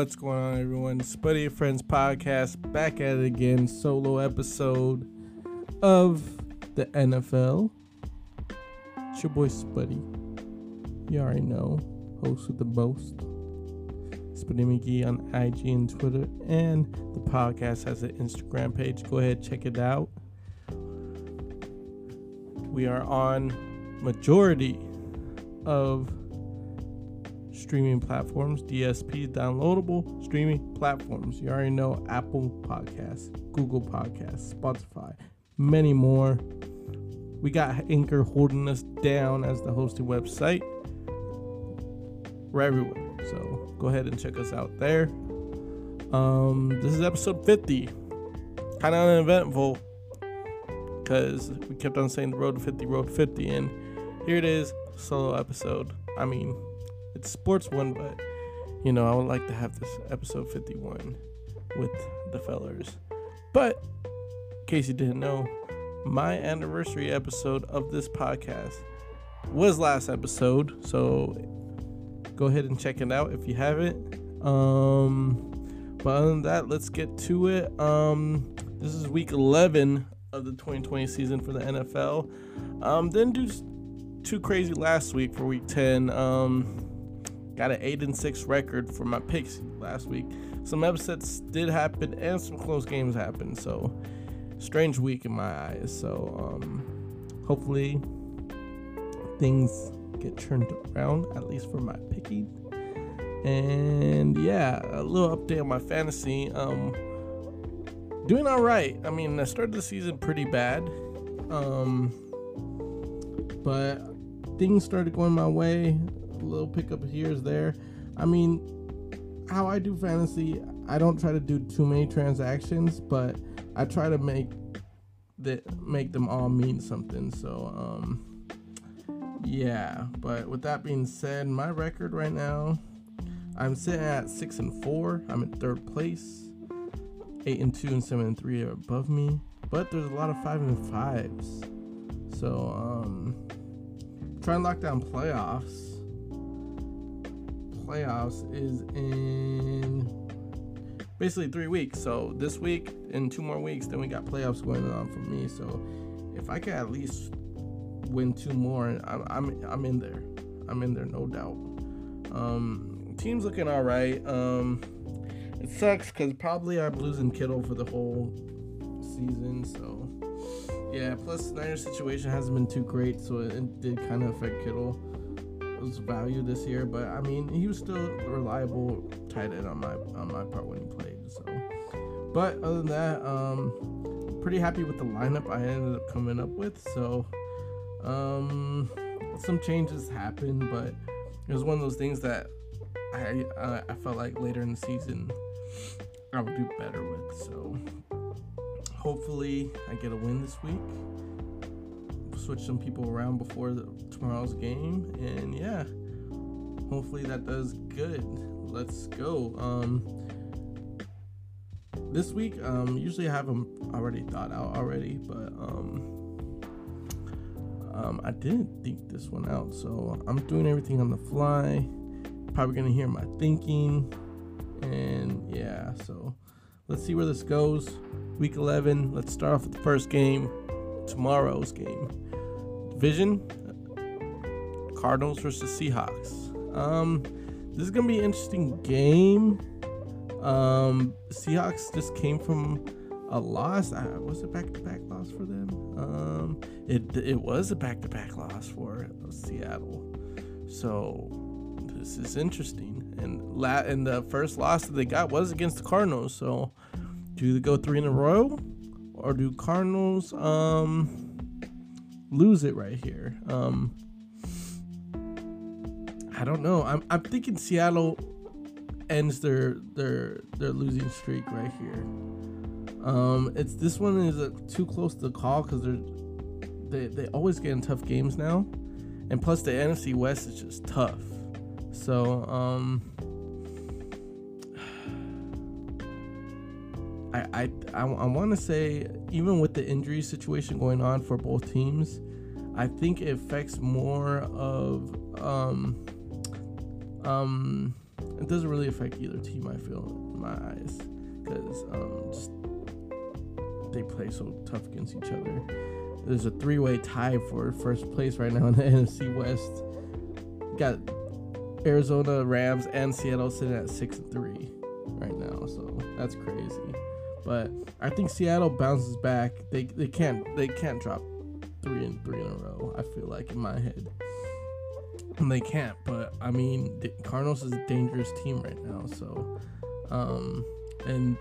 What's going on, everyone? Spuddy Friends podcast back at it again. Solo episode of the NFL. It's your boy Spuddy. You already know, host with the most. Spuddy McGee on IG and Twitter, and the podcast has an Instagram page. Go ahead, check it out. We are on majority of streaming platforms, DSP, downloadable streaming platforms. You already know Apple Podcasts, Google Podcasts, Spotify, many more. We got Anchor holding us down as the hosting website. We're everywhere. So go ahead and check us out there. Um, this is episode 50. Kind of uneventful because we kept on saying the road to 50, road to 50, and here it is, solo episode. I mean, it's sports one, but you know, I would like to have this episode 51 with the fellers. But in case you didn't know, my anniversary episode of this podcast was last episode, so go ahead and check it out if you haven't. Um, but other than that, let's get to it. Um, this is week 11 of the 2020 season for the NFL. Um, didn't do too crazy last week for week 10. Um, got an 8 and 6 record for my picks last week. Some upsets did happen and some close games happened. So, strange week in my eyes. So, um, hopefully, things get turned around, at least for my picking. And yeah, a little update on my fantasy. Um, doing all right. I mean, I started the season pretty bad. Um, but things started going my way little pickup here's there. I mean, how I do fantasy, I don't try to do too many transactions, but I try to make that make them all mean something. So, um, yeah. But with that being said, my record right now, I'm sitting at six and four. I'm in third place. Eight and two and seven and three are above me, but there's a lot of five and fives. So, um, try and lock down playoffs playoffs is in basically three weeks. So this week and two more weeks, then we got playoffs going on for me. So if I can at least win two more, I'm I'm, I'm in there. I'm in there, no doubt. Um, team's looking all right. Um, it sucks because probably I'm losing Kittle for the whole season. So yeah. Plus, Niners situation hasn't been too great, so it did kind of affect Kittle was value this year, but I mean he was still reliable tight end on my on my part when he played. So, but other than that, um, pretty happy with the lineup I ended up coming up with. So, um, some changes happened, but it was one of those things that I uh, I felt like later in the season I would do better with. So, hopefully I get a win this week switch some people around before the, tomorrow's game, and yeah, hopefully that does good. Let's go. Um, this week, um, usually I have them already thought out already, but um, um, I didn't think this one out, so I'm doing everything on the fly. Probably gonna hear my thinking, and yeah, so let's see where this goes. Week 11. Let's start off with the first game, tomorrow's game. Division Cardinals versus Seahawks. Um, this is gonna be an interesting game. Um, Seahawks just came from a loss. Uh, was it back to back loss for them? Um, it it was a back to back loss for Seattle. So this is interesting. And la- and the first loss that they got was against the Cardinals. So do they go three in a row, or do Cardinals um lose it right here. Um, I don't know. I'm I'm thinking Seattle ends their their their losing streak right here. Um, it's this one is uh, too close to call because they're they they always get in tough games now, and plus the NFC West is just tough. So um, I I I, want to say even with the injury situation going on for both teams, I think it affects more of um um it doesn't really affect either team. I feel in my eyes because um, just they play so tough against each other. There's a three-way tie for first place right now in the NFC West. Got Arizona, Rams, and Seattle sitting at six and three right now, so that's crazy. But I think Seattle bounces back. They they can't they can't drop three and three in a row. I feel like in my head. And they can't, but I mean, Cardinals is a dangerous team right now. So, um, and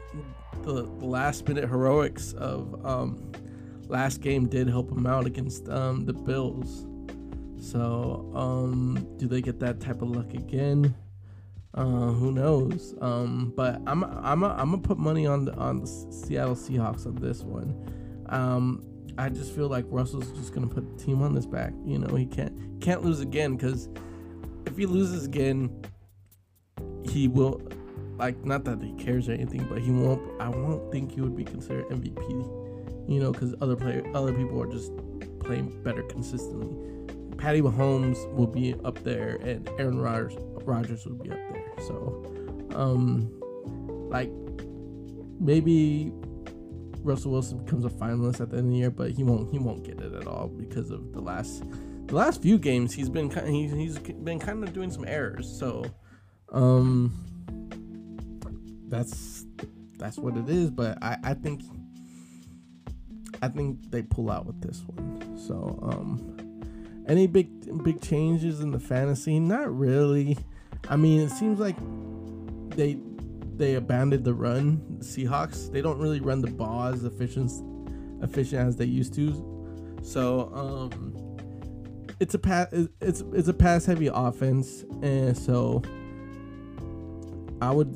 the, the last minute heroics of um, last game did help them out against um, the Bills. So, um, do they get that type of luck again? Uh, who knows? Um, but I'm I'm I'm gonna put money on the on the Seattle Seahawks on this one. Um, I just feel like Russell's just gonna put the team on his back. You know, he can't can't lose again because if he loses again, he will like not that he cares or anything, but he won't. I won't think he would be considered MVP. You know, because other player other people are just playing better consistently. Patty Mahomes will be up there, and Aaron Rodgers Rodgers will be up there. So, um, like maybe Russell Wilson becomes a finalist at the end of the year, but he won't he won't get it at all because of the last the last few games he's been kind he's, he's been kind of doing some errors. So, um, that's that's what it is. But I I think I think they pull out with this one. So, um, any big big changes in the fantasy? Not really. I mean, it seems like they they abandoned the run. The Seahawks they don't really run the ball as efficient efficient as they used to. So um, it's a pass it's it's a pass heavy offense, and so I would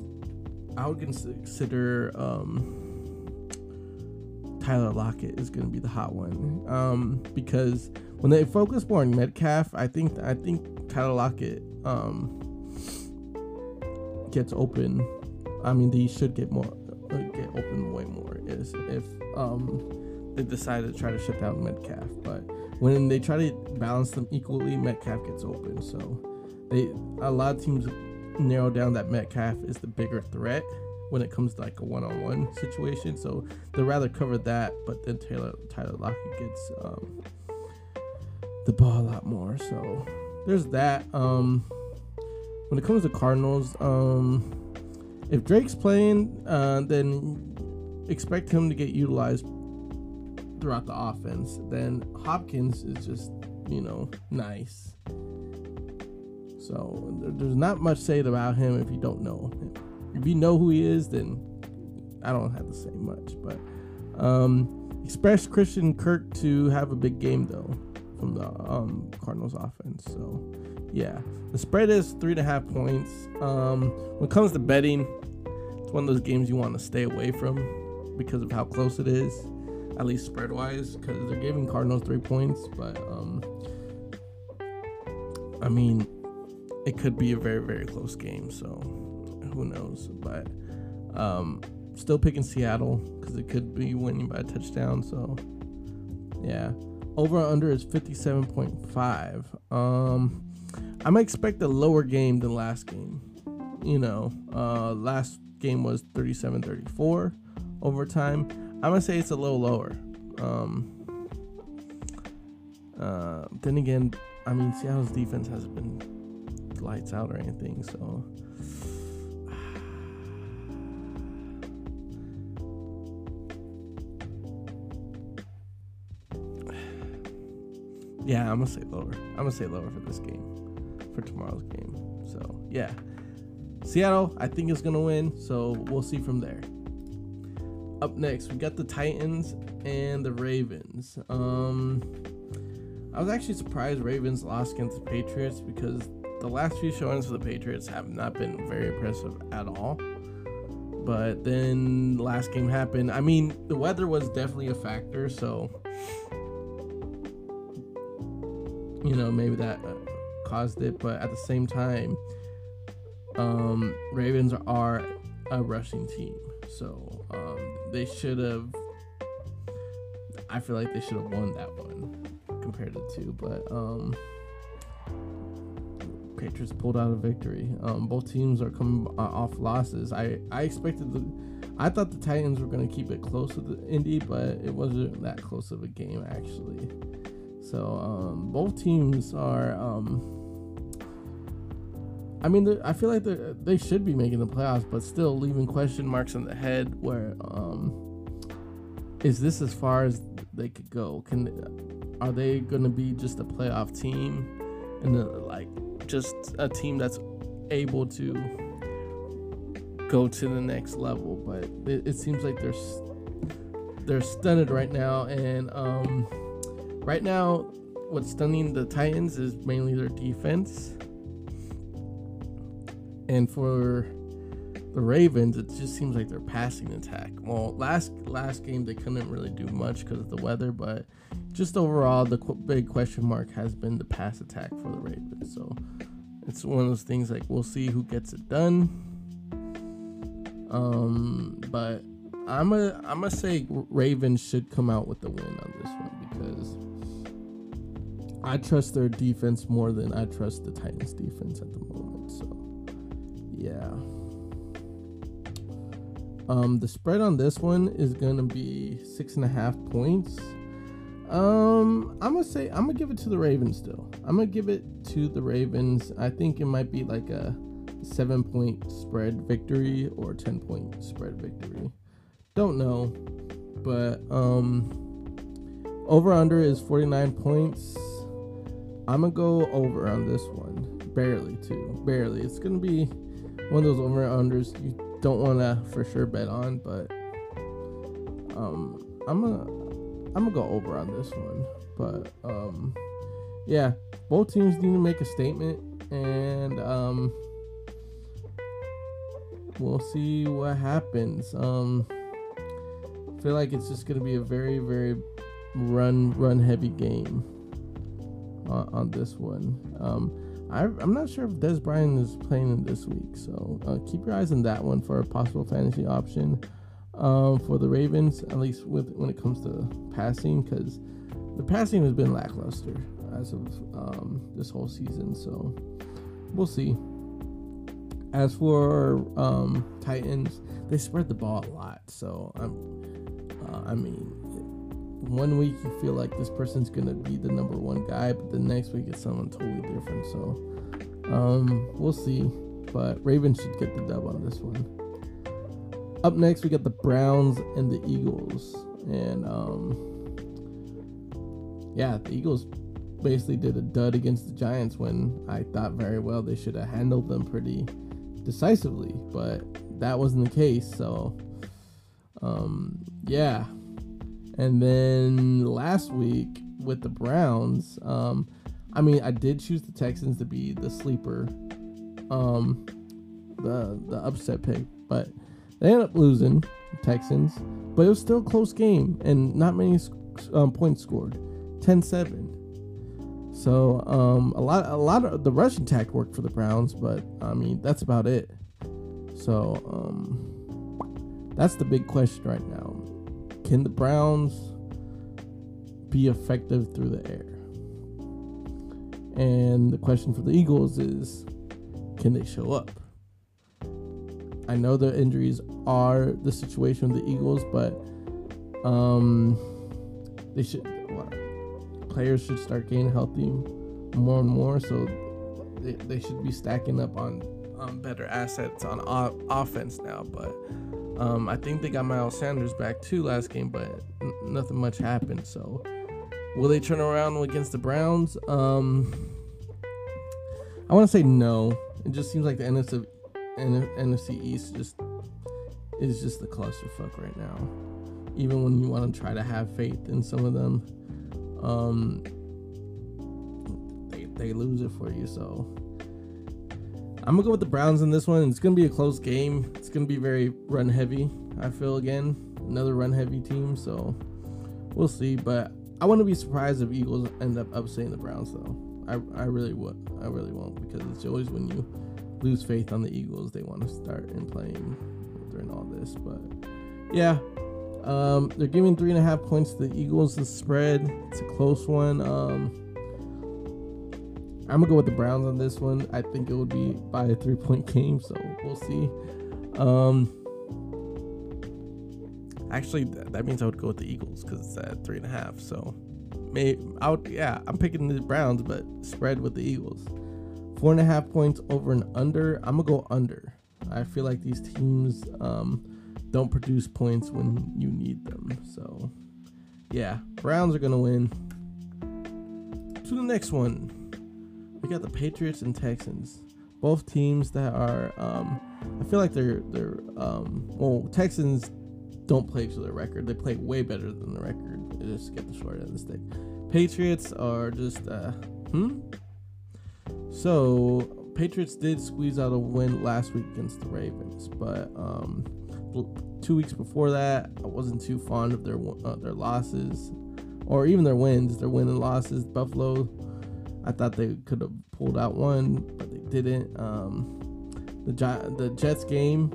I would consider um, Tyler Lockett is going to be the hot one um, because when they focus more on Metcalf, I think I think Tyler Lockett um, gets open, I mean, they should get more, uh, get open way more. Is if um, they decide to try to shut down Metcalf, but when they try to balance them equally, Metcalf gets open. So they a lot of teams narrow down that Metcalf is the bigger threat when it comes to like a one-on-one situation. So they'd rather cover that, but then Taylor Tyler Lockett gets um, the ball a lot more. So there's that. Um, when it comes to Cardinals, um, if Drake's playing, uh, then expect him to get utilized throughout the offense. Then Hopkins is just, you know, nice. So there's not much said about him if you don't know him. If you know who he is, then I don't have to say much. But um, expect Christian Kirk to have a big game though from the um, Cardinals offense. So yeah, the spread is three and a half points. Um, when it comes to betting, it's one of those games you want to stay away from because of how close it is, at least spread wise, because they're giving Cardinals three points. But um, I mean, it could be a very very close game. So who knows? But um, still picking Seattle because it could be winning by a touchdown. So yeah, over under is fifty seven point five. Um I might expect a lower game than last game. You know, uh, last game was 37 34 overtime. I'm going to say it's a little lower. Um, uh, then again, I mean, Seattle's defense hasn't been lights out or anything, so. Yeah, I'm gonna say lower. I'm gonna say lower for this game for tomorrow's game. So yeah, Seattle, I think is gonna win. So we'll see from there. Up next, we got the Titans and the Ravens. Um, I was actually surprised Ravens lost against the Patriots because the last few showings for the Patriots have not been very impressive at all. But then the last game happened. I mean, the weather was definitely a factor, so you know maybe that uh, caused it, but at the same time, um, Ravens are a rushing team, so um, they should have. I feel like they should have won that one compared to two, but um, Patriots pulled out a victory. Um, both teams are coming off losses. I I expected the, I thought the Titans were going to keep it close with the Indy, but it wasn't that close of a game actually. So um, both teams are. Um, I mean, I feel like they should be making the playoffs, but still leaving question marks in the head. Where um, is this as far as they could go? Can are they going to be just a playoff team, and the, like just a team that's able to go to the next level? But it, it seems like they're they're stunned right now, and um, right now, what's stunning the Titans is mainly their defense and for the Ravens, it just seems like they're passing attack. Well, last last game they couldn't really do much because of the weather, but just overall, the qu- big question mark has been the pass attack for the Ravens. So it's one of those things like we'll see who gets it done. Um, but I'm a I'm gonna say Ravens should come out with the win on this one because I trust their defense more than I trust the Titans defense at the moment. So yeah. Um, the spread on this one is gonna be six and a half points. Um, I'm gonna say I'm gonna give it to the Ravens still. I'm gonna give it to the Ravens. I think it might be like a seven point spread victory or ten point spread victory. Don't know, but um, over under is 49 points. I'm gonna go over on this one, barely too, barely. It's gonna be one of those over and unders you don't want to for sure bet on, but um, I'm gonna I'm gonna go over on this one. But um, yeah, both teams need to make a statement, and um, we'll see what happens. Um, I feel like it's just gonna be a very very run run heavy game on, on this one. Um, I, am not sure if Dez Bryant is playing in this week, so uh, keep your eyes on that one for a possible fantasy option um, for the Ravens, at least with when it comes to passing, because the passing has been lackluster as of um, this whole season. So we'll see. As for um, Titans, they spread the ball a lot. So I'm, uh, I mean, one week you feel like this person's gonna be the number one guy, but the next week it's someone totally different. So um, we'll see. But Ravens should get the dub on this one. Up next we got the Browns and the Eagles. And um, yeah, the Eagles basically did a dud against the Giants when I thought very well they should have handled them pretty decisively, but that wasn't the case. So um, yeah, and then last week with the Browns, um, I mean, I did choose the Texans to be the sleeper, um, the the upset pick, but they ended up losing the Texans. But it was still a close game and not many um, points scored, 10-7. So um, a lot a lot of the rushing attack worked for the Browns, but I mean that's about it. So um, that's the big question right now. Can the Browns be effective through the air? And the question for the Eagles is can they show up? I know the injuries are the situation with the Eagles, but um, they should players should start getting healthy more and more, so they, they should be stacking up on, on better assets on o- offense now. But um, I think they got Miles Sanders back too last game, but n- nothing much happened. So, will they turn around against the Browns? Um, I want to say no. It just seems like the NFC, NFC East just is just the clusterfuck right now. Even when you want to try to have faith in some of them, um, they they lose it for you. So I'm gonna go with the Browns in this one. It's gonna be a close game. It's gonna be very run heavy. I feel again another run heavy team. So we'll see. But I wouldn't be surprised if Eagles end up upsetting the Browns though. I I really would. I really won't because it's always when you lose faith on the Eagles they want to start in playing during all this. But yeah. Um, they're giving three and a half points to the Eagles. The spread, it's a close one. Um, I'm gonna go with the Browns on this one. I think it would be by a three point game, so we'll see. Um, actually, that means I would go with the Eagles because it's at three and a half. So, may I would yeah, I'm picking the Browns, but spread with the Eagles. Four and a half points over and under. I'm gonna go under. I feel like these teams um, don't produce points when you need them. So, yeah, Browns are gonna win. To the next one, we got the Patriots and Texans. Both teams that are, um, I feel like they're they're um, well, Texans don't play to their record. They play way better than the record. They just get the short end of the stick. Patriots are just, uh, hmm. So Patriots did squeeze out a win last week against the Ravens, but um, two weeks before that, I wasn't too fond of their uh, their losses, or even their wins. Their win and losses. Buffalo, I thought they could have pulled out one, but they didn't. Um, the the Jets game,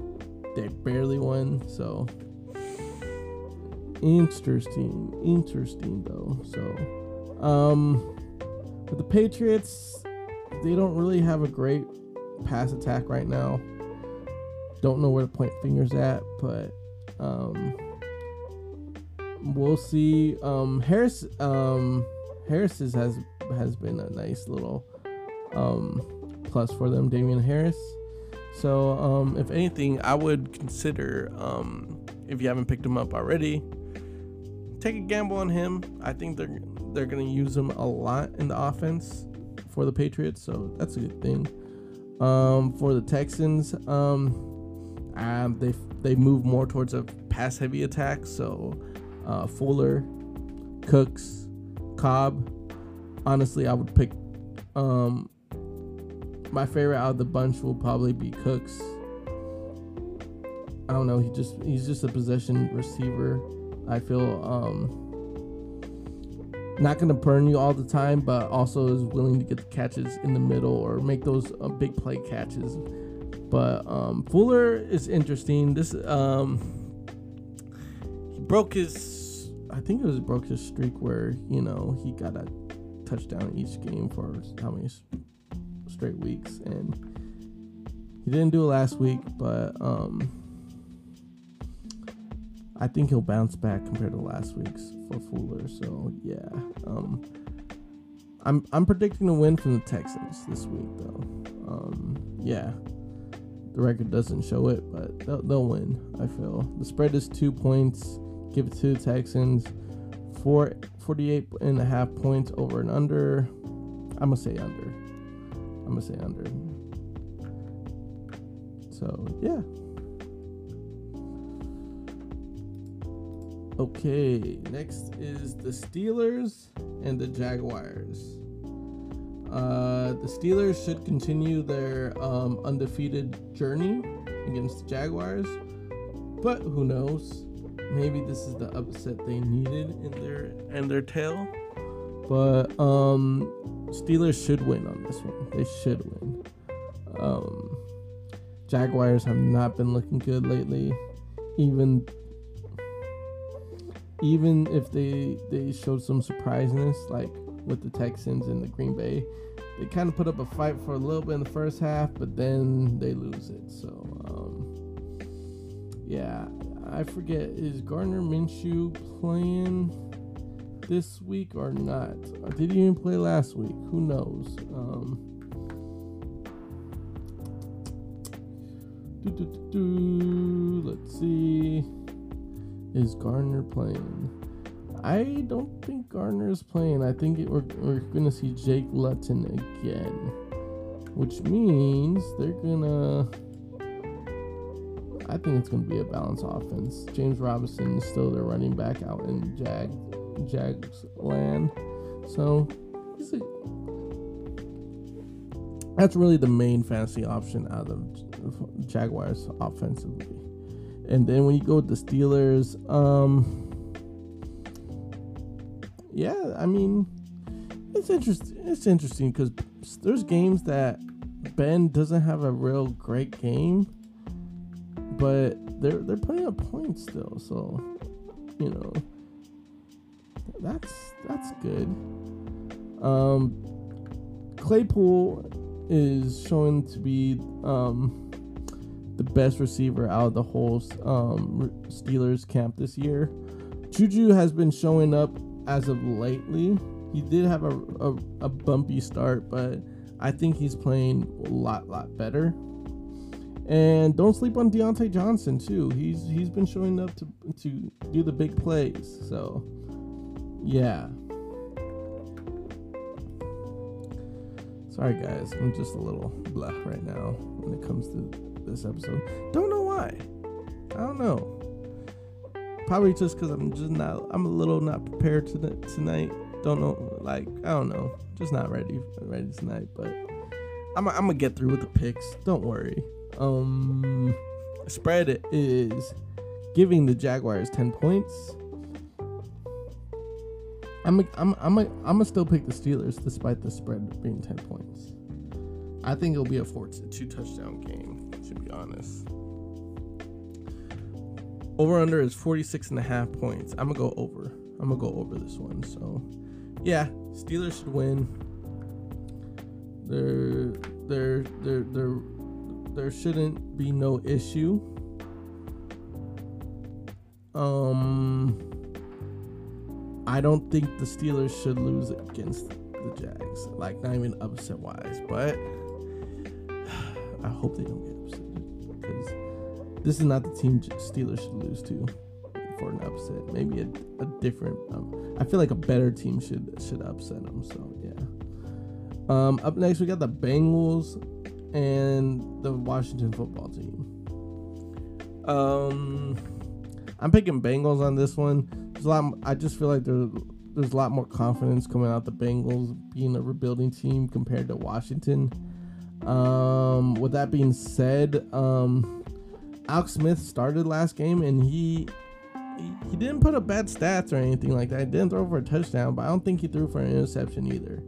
they barely won. So interesting, interesting though. So, um, with the Patriots, they don't really have a great pass attack right now. Don't know where to point fingers at, but um, we'll see. Um, Harris, um, Harris's has has been a nice little um, plus for them, Damien Harris. So, um, if anything, I would consider um, if you haven't picked him up already, take a gamble on him. I think they're they're gonna use him a lot in the offense for the Patriots, so that's a good thing. Um, for the Texans, um, um, they they move more towards a pass heavy attack. So uh, Fuller, Cooks, Cobb. Honestly, I would pick. Um, my favorite out of the bunch will probably be Cooks. I don't know. He just he's just a possession receiver. I feel um, not going to burn you all the time, but also is willing to get the catches in the middle or make those uh, big play catches. But um, Fuller is interesting. This um, he broke his, I think it was broke his streak where you know he got a touchdown each game for how many straight weeks, and he didn't do it last week, but um, I think he'll bounce back compared to last week's for Fuller. So yeah, um, I'm I'm predicting a win from the Texans this week though. Um, yeah, the record doesn't show it, but they'll, they'll win. I feel the spread is two points. Give it to the Texans. Four, 48 and a half points over and under. I'm gonna say under. I'm gonna say under. So yeah. Okay, next is the Steelers and the Jaguars. Uh, the Steelers should continue their um, undefeated journey against the Jaguars, but who knows? Maybe this is the upset they needed in their and their tail. But um, Steelers should win on this one. They should win. Um, Jaguars have not been looking good lately. Even even if they they showed some surpriseness, like with the Texans and the Green Bay, they kind of put up a fight for a little bit in the first half, but then they lose it. So, um, yeah, I forget is Gardner Minshew playing this week or not? Or did he even play last week? Who knows? Um, let's see. Is Gardner playing? I don't think Gardner is playing. I think it, we're, we're to see Jake Luton again, which means they're to. I think it's going to be a balanced offense. James Robinson is still their running back out in Jag Jags land. So a, that's really the main fantasy option out of Jaguars offensively. And then when you go with the Steelers, um, yeah, I mean, it's interesting. It's interesting because there's games that Ben doesn't have a real great game, but they're they're putting up points still. So, you know, that's that's good. Um, Claypool is showing to be um, the best receiver out of the whole um, Steelers camp this year. Juju has been showing up as of lately. He did have a, a, a bumpy start, but I think he's playing a lot, lot better. And don't sleep on Diontae Johnson too. He's he's been showing up to to do the big plays. So yeah. Sorry guys, I'm just a little blah right now when it comes to this episode. Don't know why. I don't know. Probably just because I'm just not. I'm a little not prepared to tonight. Don't know. Like I don't know. Just not ready ready tonight. But I'm I'm gonna get through with the picks. Don't worry. Um, spread is giving the Jaguars ten points. I'm a, I'm I'm a, I'm gonna still pick the Steelers despite the spread being ten points. I think it'll be a four two touchdown game. To be honest. Over under is 46 and a half points. I'm gonna go over. I'm gonna go over this one. So, yeah, Steelers should win. They're they're they're there, there shouldn't be no issue. Um, I don't think the Steelers should lose against the Jags. Like not even upset wise, but I hope they don't get upset because this is not the team Steelers should lose to for an upset. Maybe a, a different. Um, I feel like a better team should should upset them. So yeah. Um, up next we got the Bengals and the Washington football team. Um, I'm picking Bengals on this one. There's a lot. I just feel like there's there's a lot more confidence coming out the Bengals being a rebuilding team compared to Washington. Um, with that being said, um, Alex Smith started last game and he, he didn't put up bad stats or anything like that. He didn't throw for a touchdown, but I don't think he threw for an interception either.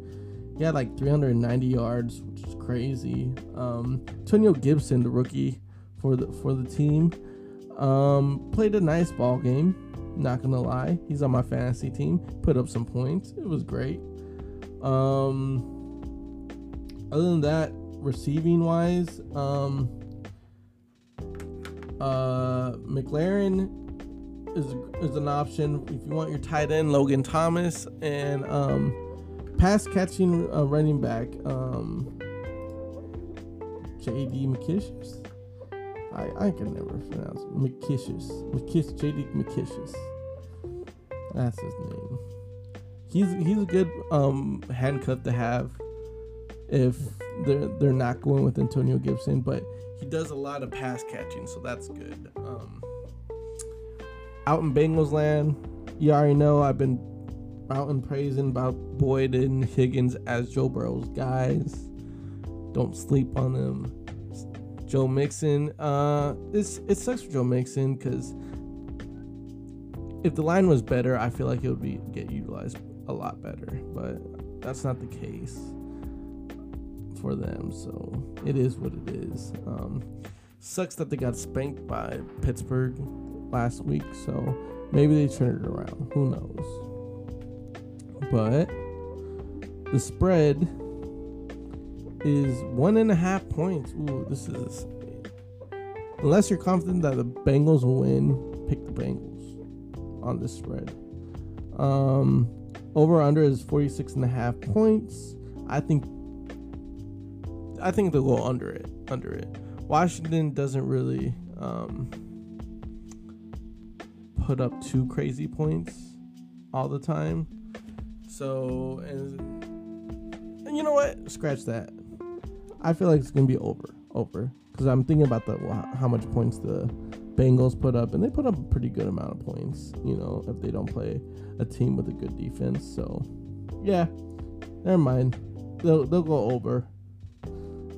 He had like 390 yards, which is crazy. Um, Antonio Gibson, the rookie for the for the team, um, played a nice ball game. Not gonna lie, he's on my fantasy team. Put up some points. It was great. Um, other than that, receiving wise, um, uh, McLaurin is is an option if you want your tight end Logan Thomas and um, pass catching uh, running back um, J.D. McKissius. I I can never pronounce it. McKissius. McKiss J.D. McKissius. That's his name. He's he's a good um, handcuff to have if they're they're not going with Antonio Gibson, but he does a lot of pass catching, so that's good. Um, out in Bengals land, you already know I've been out and praising about Boyd and Higgins as Joe Burrow's guys. Don't sleep on them. Joe Mixon, uh, it's it sucks for Joe Mixon because if the line was better, I feel like it would be get utilized a lot better, but that's not the case for them. So it is what it is. Um, sucks that they got spanked by Pittsburgh last week. So maybe they turn it around. Who knows? But the spread is one and a half points. Ooh, this is. Unless you're confident that the Bengals will win, pick the Bengals on this spread. Um, over under is 46 and a half points. I think I think they'll go under it. Under it. Washington doesn't really um, put up two crazy points all the time. So and, and you know what? Scratch that. I feel like it's gonna be over, over. Because I'm thinking about the how much points the Bengals put up, and they put up a pretty good amount of points. You know, if they don't play a team with a good defense. So, yeah, never mind. They'll they'll go over.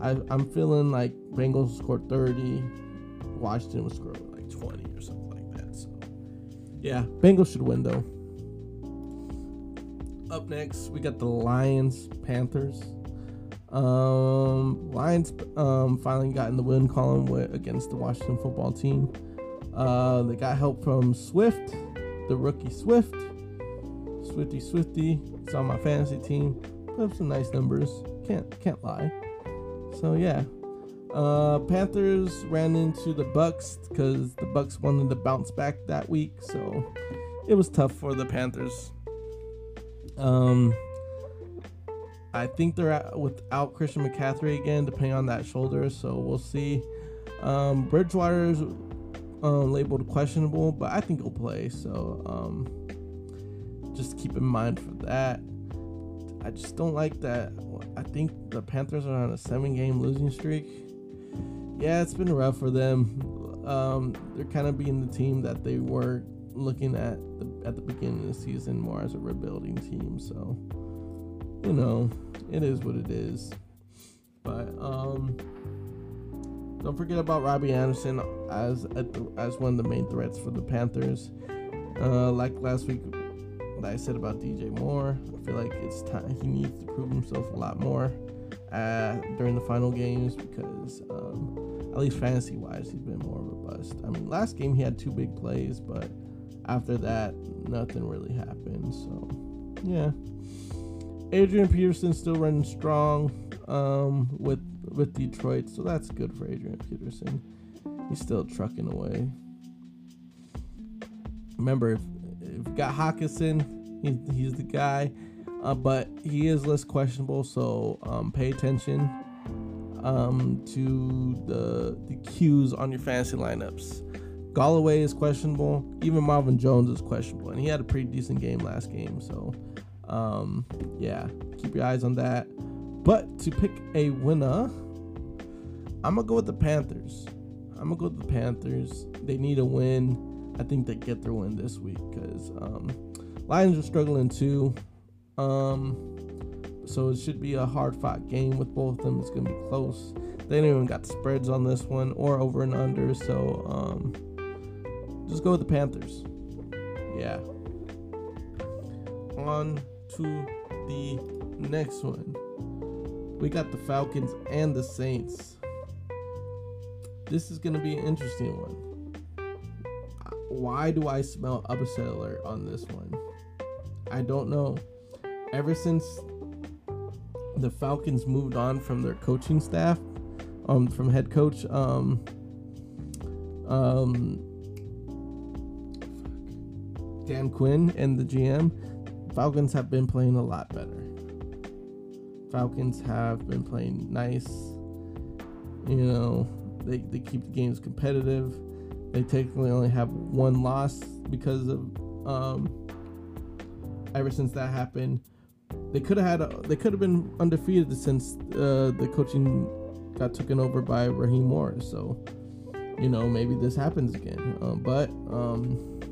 I, I'm feeling like Bengals scored 30, Washington would score like 20 or something like that. So, yeah, Bengals should win though. Up next, we got the Lions Panthers. Um, Lions um, finally got in the win column with, against the Washington football team. Uh, they got help from Swift, the rookie Swift. Swifty Swifty. It's on my fantasy team. Put up some nice numbers. Can't can't lie. So yeah, uh, Panthers ran into the Bucs because the Bucs wanted to bounce back that week, so it was tough for the Panthers. Um, I think they're at, without Christian McCaffrey again, depending on that shoulder, so we'll see. Um, Bridgewater's um, labeled questionable, but I think he'll play, so um, just keep in mind for that. I just don't like that. I think the Panthers are on a seven game losing streak. Yeah, it's been rough for them. Um, they're kind of being the team that they were looking at the, at the beginning of the season more as a rebuilding team. So, you know, it is what it is. But um, don't forget about Robbie Anderson as as one of the main threats for the Panthers. Uh, like last week, I said about DJ Moore, I feel like it's time he needs to prove himself a lot more uh, during the final games because, um, at least fantasy wise, he's been more of a bust. I mean, last game he had two big plays, but after that, nothing really happened. So, yeah. Adrian Peterson still running strong um, with with Detroit, so that's good for Adrian Peterson. He's still trucking away. Remember, if, if you got Hockenson, he's, he's the guy, uh, but he is less questionable, so um, pay attention um, to the the cues on your fantasy lineups. Golladay is questionable. Even Marvin Jones is questionable, and he had a pretty decent game last game. So, um, yeah, keep your eyes on that. But to pick a winner, I'm gonna go with the Panthers. I'm gonna go with the Panthers. They need a win. I think they get their win this week because um, Lions are struggling too. Um, so it should be a hard fought game with both of them. It's gonna be close. They didn't even got spreads on this one or over and under. So um, just go with the Panthers. Yeah. On to the next one. We got the Falcons and the Saints. This is going to be an interesting one. Why do I smell upset alert on this one? I don't know. Ever since the Falcons moved on from their coaching staff, um, from head coach, um, um, Dan Quinn and the GM, Falcons have been playing a lot better. Falcons have been playing nice. You know, they, they keep the games competitive. They technically only have one loss because of um, ever since that happened. They could have had a, they could have been undefeated since uh, the coaching got taken over by Raheem Morris. So, you know, maybe this happens again. Uh, but um,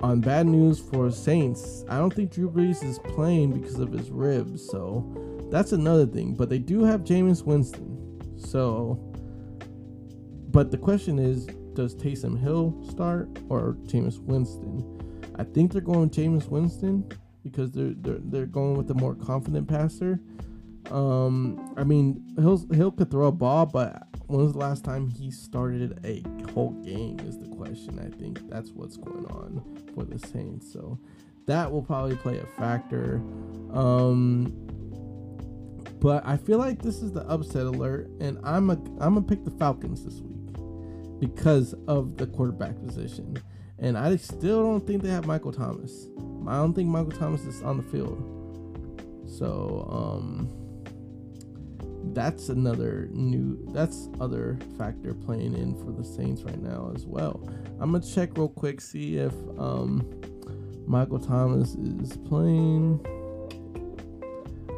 on bad news for Saints, I don't think Drew Brees is playing because of his ribs. So that's another thing. But they do have Jameis Winston. So, but the question is, does Taysom Hill start or Jameis Winston? I think they're going Jameis Winston because they're they're they're going with a more confident passer. Um, I mean, Hill Hill could throw a ball, but when was the last time he started a whole game? Is the question. I think that's what's going on for the Saints. So that will probably play a factor. Um, but I feel like this is the upset alert, and I'm a I'm gonna pick the Falcons this week because of the quarterback position. And I still don't think they have Michael Thomas. I don't think Michael Thomas is on the field. So um that's another new that's other factor playing in for the Saints right now as well. I'm gonna check real quick, see if um Michael Thomas is playing.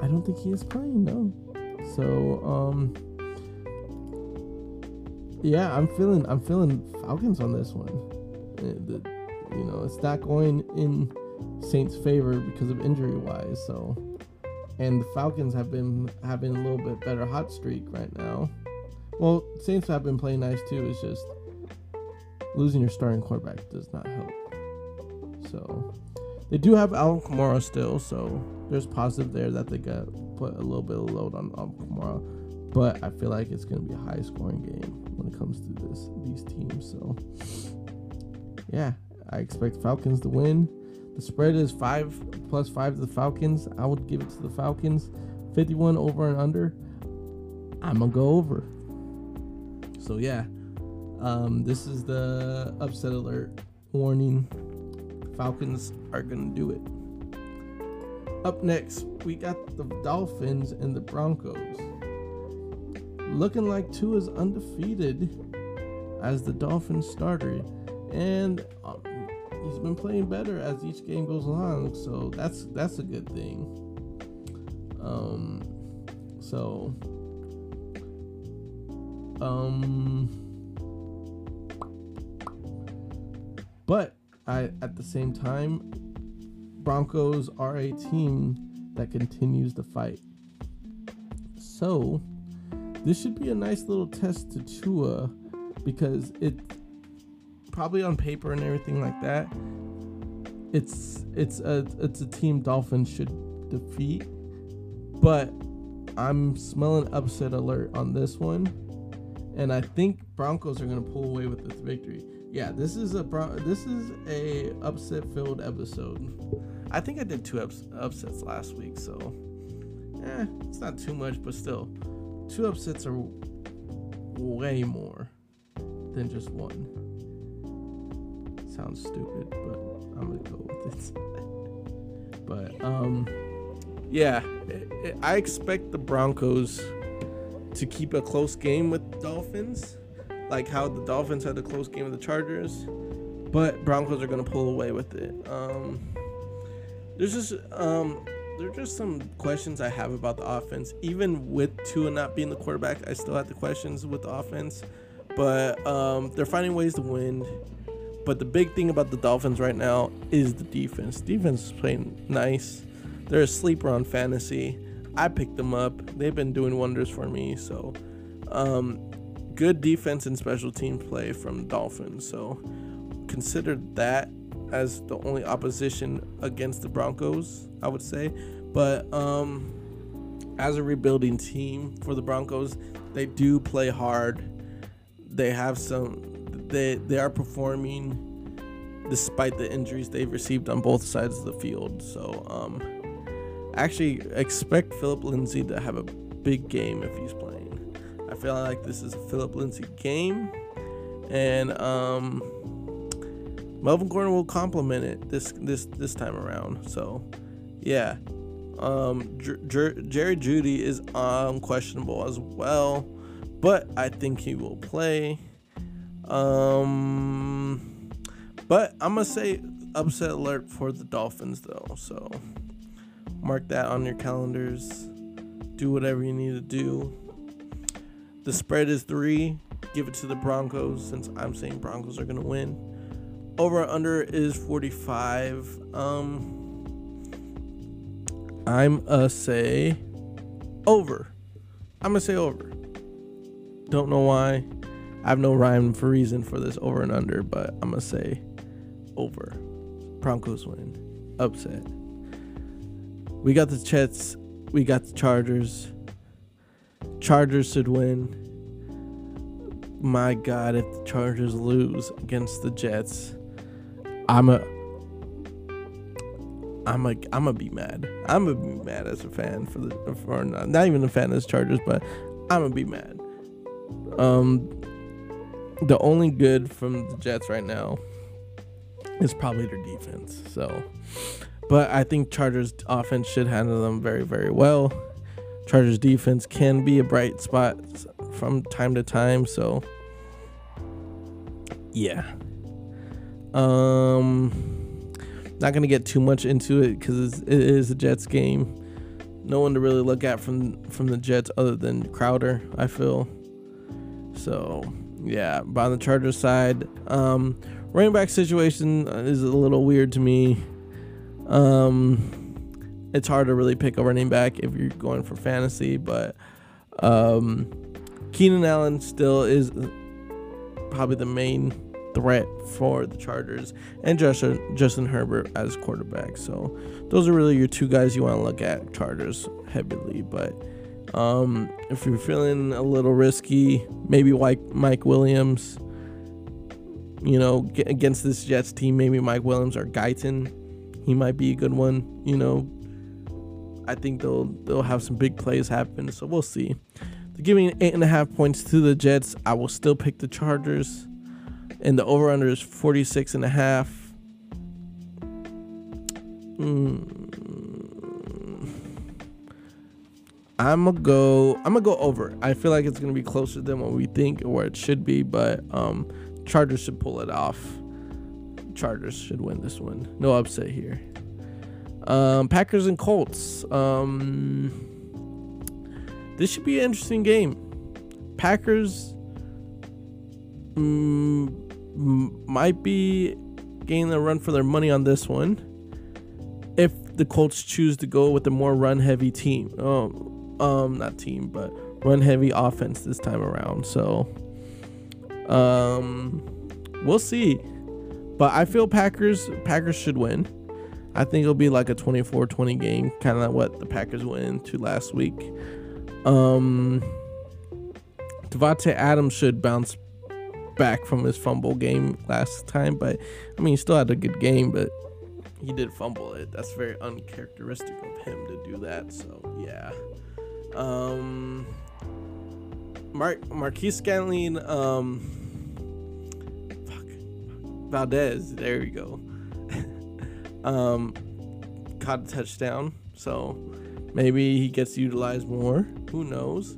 I don't think he is playing, no. So um yeah, I'm feeling I'm feeling Falcons on this one. Eh, the, you know, it's not going in Saints' favor because of injury wise. So, and the Falcons have been having a little bit better hot streak right now. Well, Saints have been playing nice too. It's just losing your starting quarterback does not help. So, they do have Alvin Kamara still, so there's positive there that they got put a little bit of load on Alvin Kamara. But I feel like it's going to be a high scoring game when it comes to this these teams. So, yeah, I expect Falcons to win. The spread is five plus five to the Falcons. I would give it to the Falcons. 51 over and under, I'm gonna go over. So yeah, um, this is the upset alert warning. Falcons are gonna do it. Up next, we got the Dolphins and the Broncos. Looking like Tua is undefeated as the Dolphins starter, and um, he's been playing better as each game goes along. So that's that's a good thing. Um, so um, but I at the same time, Broncos are a team that continues to fight. So this should be a nice little test to Tua because it probably on paper and everything like that. It's it's a it's a team Dolphins should defeat, but I'm smelling upset alert on this one and I think Broncos are to pull away with this victory. Yeah, this is a this is a upset filled episode. I think I did two ups, upsets last week, so eh, it's not too much, but still, two upsets are way more than just one. Sounds stupid, but I'm gonna go with it. but um, yeah, it, it, I expect the Broncos to keep a close game with Dolphins, like how the Dolphins had a close game with the Chargers, but Broncos are gonna pull away with it. Um, there's just um, there's just some questions I have about the offense. Even with Tua not being the quarterback, I still have the questions with the offense. But um, they're finding ways to win. But the big thing about the Dolphins right now is the defense. Defense is playing nice. They're a sleeper on fantasy. I picked them up. They've been doing wonders for me. So, um, good defense and special team play from Dolphins. So, consider that as the only opposition against the Broncos, I would say. But um, as a rebuilding team for the Broncos, they do play hard. They have some. They they are performing despite the injuries they've received on both sides of the field. So um, actually expect Philip Lindsay to have a big game if he's playing. I feel like this is a Philip Lindsay game, and um, Melvin Gordon will complement it this this this time around. So, yeah, um, Jer- Jer- Jerry Jeudy is unquestionable as well, but I think he will play. Um, but I'm gonna say upset alert for the Dolphins though. So mark that on your calendars. Do whatever you need to do. The spread is three. Give it to the Broncos since I'm saying Broncos are gonna win. Over under is 45. Um I'm a say over. I'm gonna say over. Don't know why. I have no rhyme for reason for this over and under, but I'm gonna say over. Broncos win. Upset. We got the Jets. We got the Chargers. Chargers should win. My God, if the Chargers lose against the Jets, I'm a. I'm a, I'm gonna be mad. I'm gonna be mad as a fan for the, for not, not even a fan the Chargers, but I'm gonna be mad. Um, the only good from the Jets right now is probably their defense. So, but I think Chargers offense should handle them very, very well. Chargers defense can be a bright spot from time to time. So, yeah. Um, not gonna get too much into it because it is a Jets game. No one to really look at from from the Jets other than Crowder. I feel. So yeah, but on the Chargers side, um, running back situation is a little weird to me. Um, it's hard to really pick a running back if you're going for fantasy, but um, Keenan Allen still is probably the main threat for the Chargers, and Justin Justin Herbert as quarterback. So those are really your two guys you want to look at Chargers heavily. But um, if you're feeling a little risky, maybe like Mike Williams. You know, against this Jets team, maybe Mike Williams or Guyton he might be a good one. You know, I think they'll they'll have some big plays happen. So we'll see. They're giving eight and a half points to the Jets. I will still pick the Chargers. And the over under is 46 and a half. Mm. I'm gonna go. I'm gonna go over. I feel like it's gonna be closer than what we think or where it should be, but um, Chargers should pull it off. Chargers should win this one. No upset here. Um, Packers and Colts. Um, this should be an interesting game. Packers mm, might be getting a run for their money on this one if the Colts choose to go with a more run heavy team. Oh, um not team but run heavy offense this time around so um we'll see but i feel packers packers should win i think it'll be like a 24-20 game kind of what the packers went into last week um Davante Adams should bounce back from his fumble game last time, but I mean, he still had a good game, but he did fumble it. That's very uncharacteristic of him to do that. So yeah. Um, Mark Marquez Scantling, um, fuck, Valdes. There you go. um, caught a touchdown, so maybe he gets utilized more. Who knows?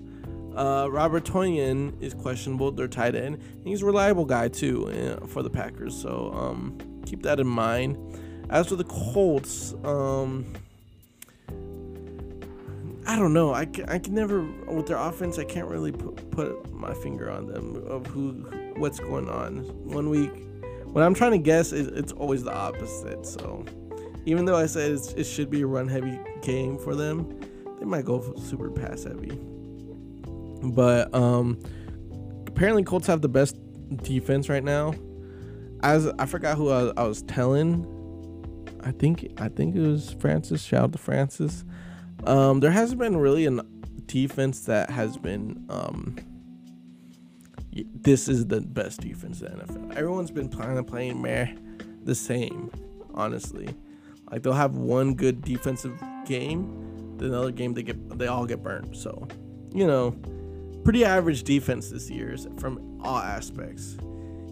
Uh, Robert Tonyan is questionable. They're tight end. He's a reliable guy too uh, for the Packers, so um, keep that in mind. As for the Colts, um, I don't know. I can, I can never with their offense. I can't really put, put my finger on them of who what's going on. One week, when I'm trying to guess, it, it's always the opposite. So even though I said it should be a run heavy game for them, they might go super pass heavy. But um, apparently Colts have the best defense right now. As I forgot who I, I was telling. I think I think it was Francis. Shout out to Francis um, there hasn't been really a defense that has been. Um, this is the best defense in the NFL. Everyone's been playing playing meh, the same. Honestly, like they'll have one good defensive game, the another game they get they all get burnt. So, you know, pretty average defense this year from all aspects.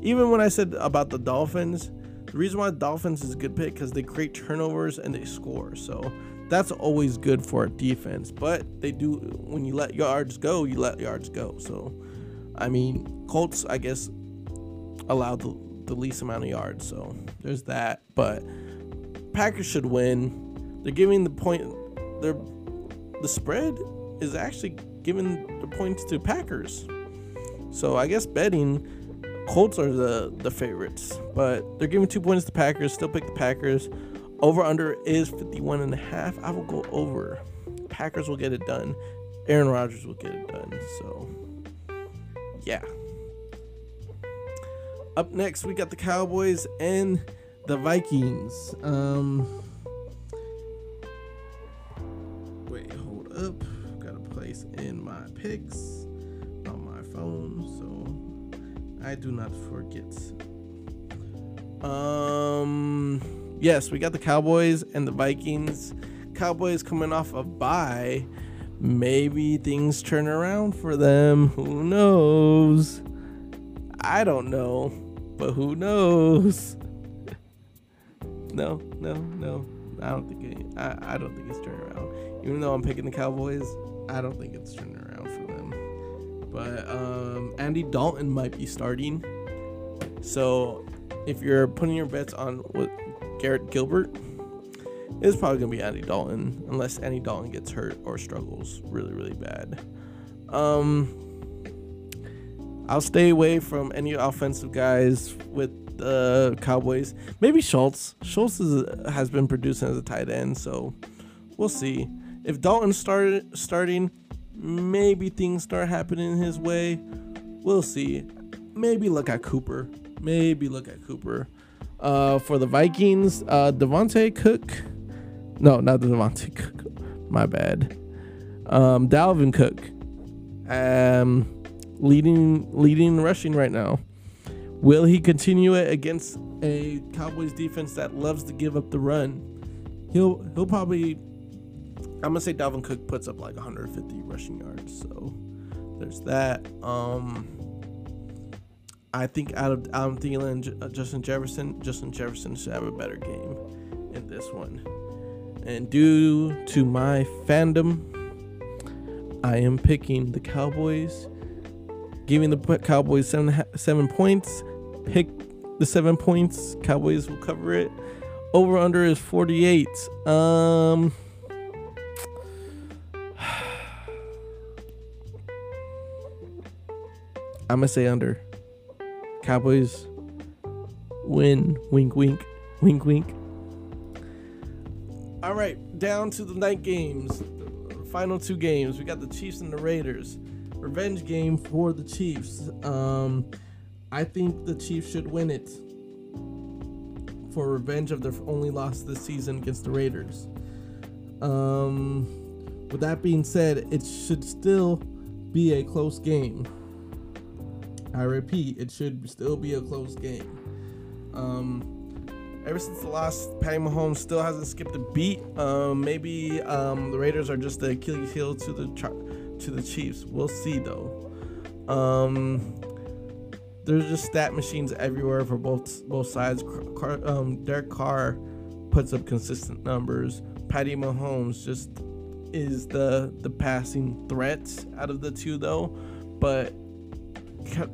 Even when I said about the Dolphins, the reason why the Dolphins is a good pick because they create turnovers and they score. So that's always good for a defense. But they do when you let yards go, you let yards go. So, I mean, Colts, I guess, allowed the, the least amount of yards. So there's that. But Packers should win. They're giving the point. They're the spread is actually giving the points to Packers. So I guess betting. Colts are the the favorites, but they're giving two points to Packers. Still pick the Packers. Over under is 51 and a half. I will go over. Packers will get it done. Aaron Rodgers will get it done. So, yeah. Up next, we got the Cowboys and the Vikings. Um, wait, hold up. Got a place in my picks on my phone, so I do not forget. Um yes, we got the Cowboys and the Vikings. Cowboys coming off a bye. Maybe things turn around for them. Who knows? I don't know, but who knows? no, no, no. I don't think it, I, I don't think it's turning around. Even though I'm picking the Cowboys, I don't think it's turning around for them. But um, Andy Dalton might be starting. So if you're putting your bets on what Garrett Gilbert is probably going to be Andy Dalton, unless Andy Dalton gets hurt or struggles really, really bad. Um, I'll stay away from any offensive guys with the Cowboys. Maybe Schultz. Schultz is, has been producing as a tight end, so we'll see. If Dalton started starting, maybe things start happening his way. We'll see. Maybe look at Cooper. Maybe look at Cooper. Uh, for the Vikings, uh, Devontae Cook. No, not the Devontae Cook. My bad. Um, Dalvin Cook. Um, leading leading rushing right now. Will he continue it against a Cowboys defense that loves to give up the run? He'll he'll probably I'm gonna say Dalvin Cook puts up like 150 rushing yards. So there's that. Um, I think out of Adam Thielen, uh, Justin Jefferson, Justin Jefferson should have a better game in this one. And due to my fandom, I am picking the Cowboys, giving the Cowboys seven seven points. Pick the seven points. Cowboys will cover it. Over under is 48. Um. I'm gonna say under. Cowboys win. Wink, wink, wink, wink. All right, down to the night games. Final two games. We got the Chiefs and the Raiders. Revenge game for the Chiefs. Um, I think the Chiefs should win it for revenge of their only loss this season against the Raiders. Um, with that being said, it should still be a close game. I repeat, it should still be a close game. Um, ever since the last, Patty Mahomes still hasn't skipped a beat. Um, maybe um, the Raiders are just the Achilles heel to the to the Chiefs. We'll see though. Um, there's just stat machines everywhere for both both sides. Car, um, Derek Carr puts up consistent numbers. Patty Mahomes just is the the passing threat out of the two though, but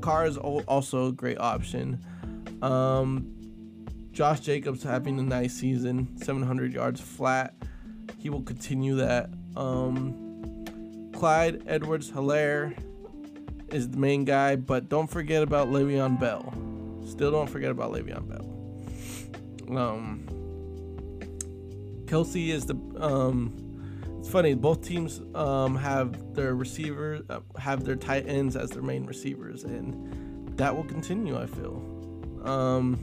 Carr is also a great option. Um, Josh Jacobs having a nice season, 700 yards flat. He will continue that. Um, Clyde Edwards Helaire is the main guy, but don't forget about Le'Veon Bell. Still don't forget about Le'Veon Bell. Um, Kelce is the um, it's funny. Both teams um, have their receivers, uh, have their tight ends as their main receivers, and that will continue. I feel. Um,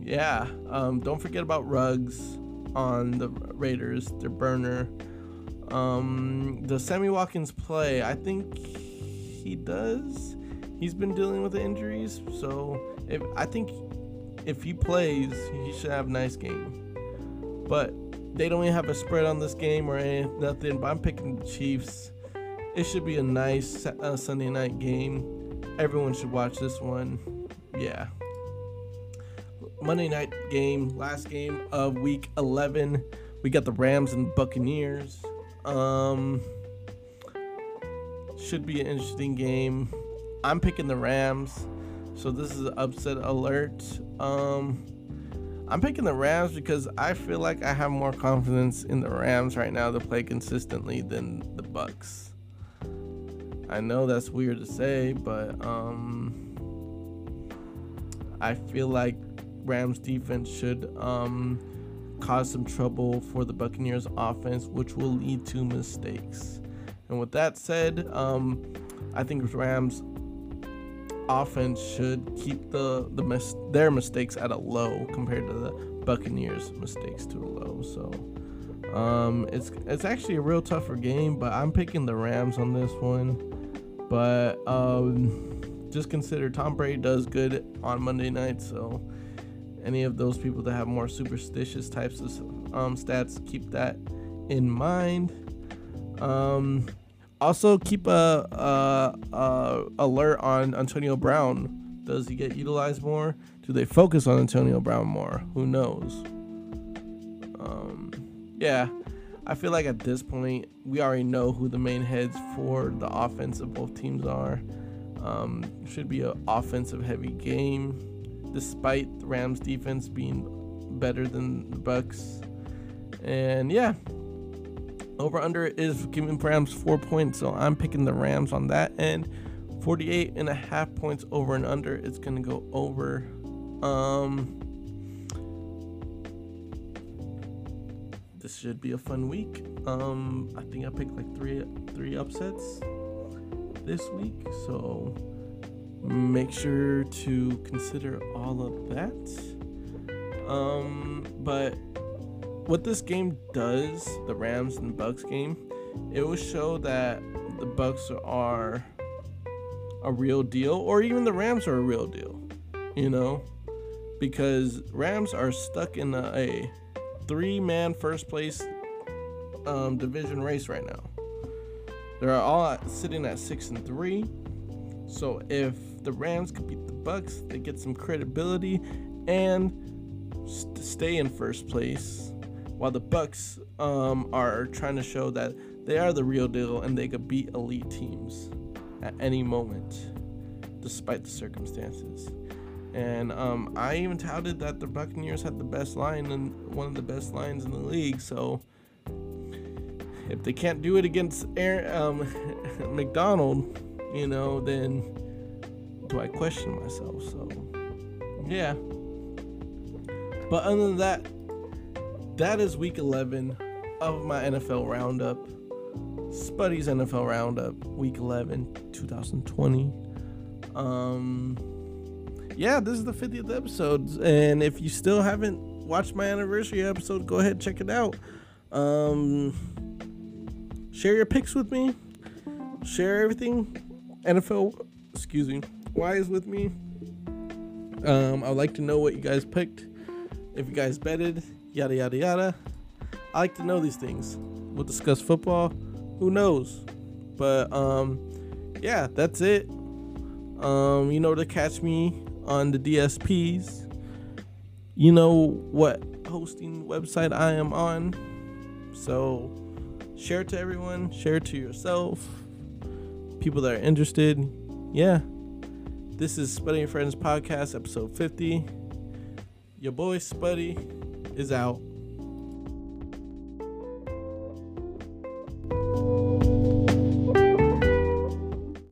yeah. Um, don't forget about Ruggs on the Raiders. Their burner. Um, the Sammy Watkins play. I think he does. He's been dealing with the injuries, so if I think if he plays, he should have a nice game. But they don't even have a spread on this game or anything, nothing. But I'm picking the Chiefs. It should be a nice uh, Sunday night game. Everyone should watch this one. Yeah. Monday night game, last game of week 11. We got the Rams and Buccaneers. Um, should be an interesting game. I'm picking the Rams, so this is an upset alert. Um, I'm picking the Rams because I feel like I have more confidence in the Rams right now to play consistently than the Bucs. I know that's weird to say, but um, I feel like Rams defense should um, cause some trouble for the Buccaneers offense, which will lead to mistakes. And with that said, um, I think Rams offense should keep the the mis- their mistakes at a low compared to the Buccaneers' mistakes to a low. So um, it's it's actually a real tougher game, but I'm picking the Rams on this one. But um, just consider Tom Brady does good on Monday night, so any of those people that have more superstitious types of um, stats, keep that in mind. Um, also, keep a, a, a alert on Antonio Brown. Does he get utilized more? Do they focus on Antonio Brown more? Who knows? Um, yeah, I feel like at this point we already know who the main heads for the offense of both teams are. Um, should be an offensive heavy game, despite the Rams defense being better than the Bucs. And yeah, over under is giving Rams four points, so I'm picking the Rams on that end. 48 and a half points over and under. It's gonna go over. Um, this should be a fun week. Um, I think I picked like three three upsets this week, so make sure to consider all of that. Um, but what this game does, the Rams and Bucs game, it will show that the Bucs are a real deal, or even the Rams are a real deal. You know, because Rams are stuck in a, a three-man first place um, division race right now. They're all sitting at six and three. So if the Rams could beat the Bucs, they get some credibility and st- stay in first place, while the Bucs um, are trying to show that they are the real deal and they could beat elite teams at any moment, despite the circumstances. And um, I even touted that the Buccaneers had the best line and one of the best lines in the league. So if they can't do it against Aaron, um, McDonald, you know, then do I question myself? So yeah. But other than that, that is week 11 of my NFL roundup. Spuddy's NFL roundup, week 11, 2020. Um, yeah, this is the 50th episode. And if you still haven't watched my anniversary episode, go ahead check it out. Um, share your picks with me. Share everything NFL, excuse me, wise with me. Um, I'd like to know what you guys picked. If you guys betted, yada yada yada. I like to know these things. We'll discuss football. Who knows? But um, yeah, that's it. Um, you know to catch me on the DSPs. You know what hosting website I am on. So share it to everyone, share it to yourself, people that are interested. Yeah. This is Spuddy and Friends Podcast, episode 50. Your boy Spuddy is out.